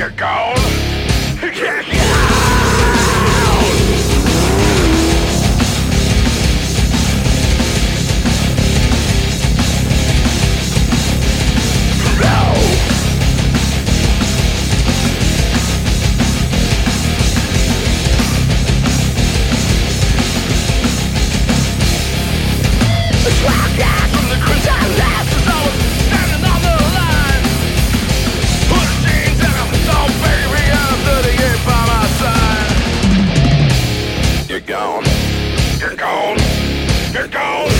your goal. Get out! You're gone. You're gone. You're gone.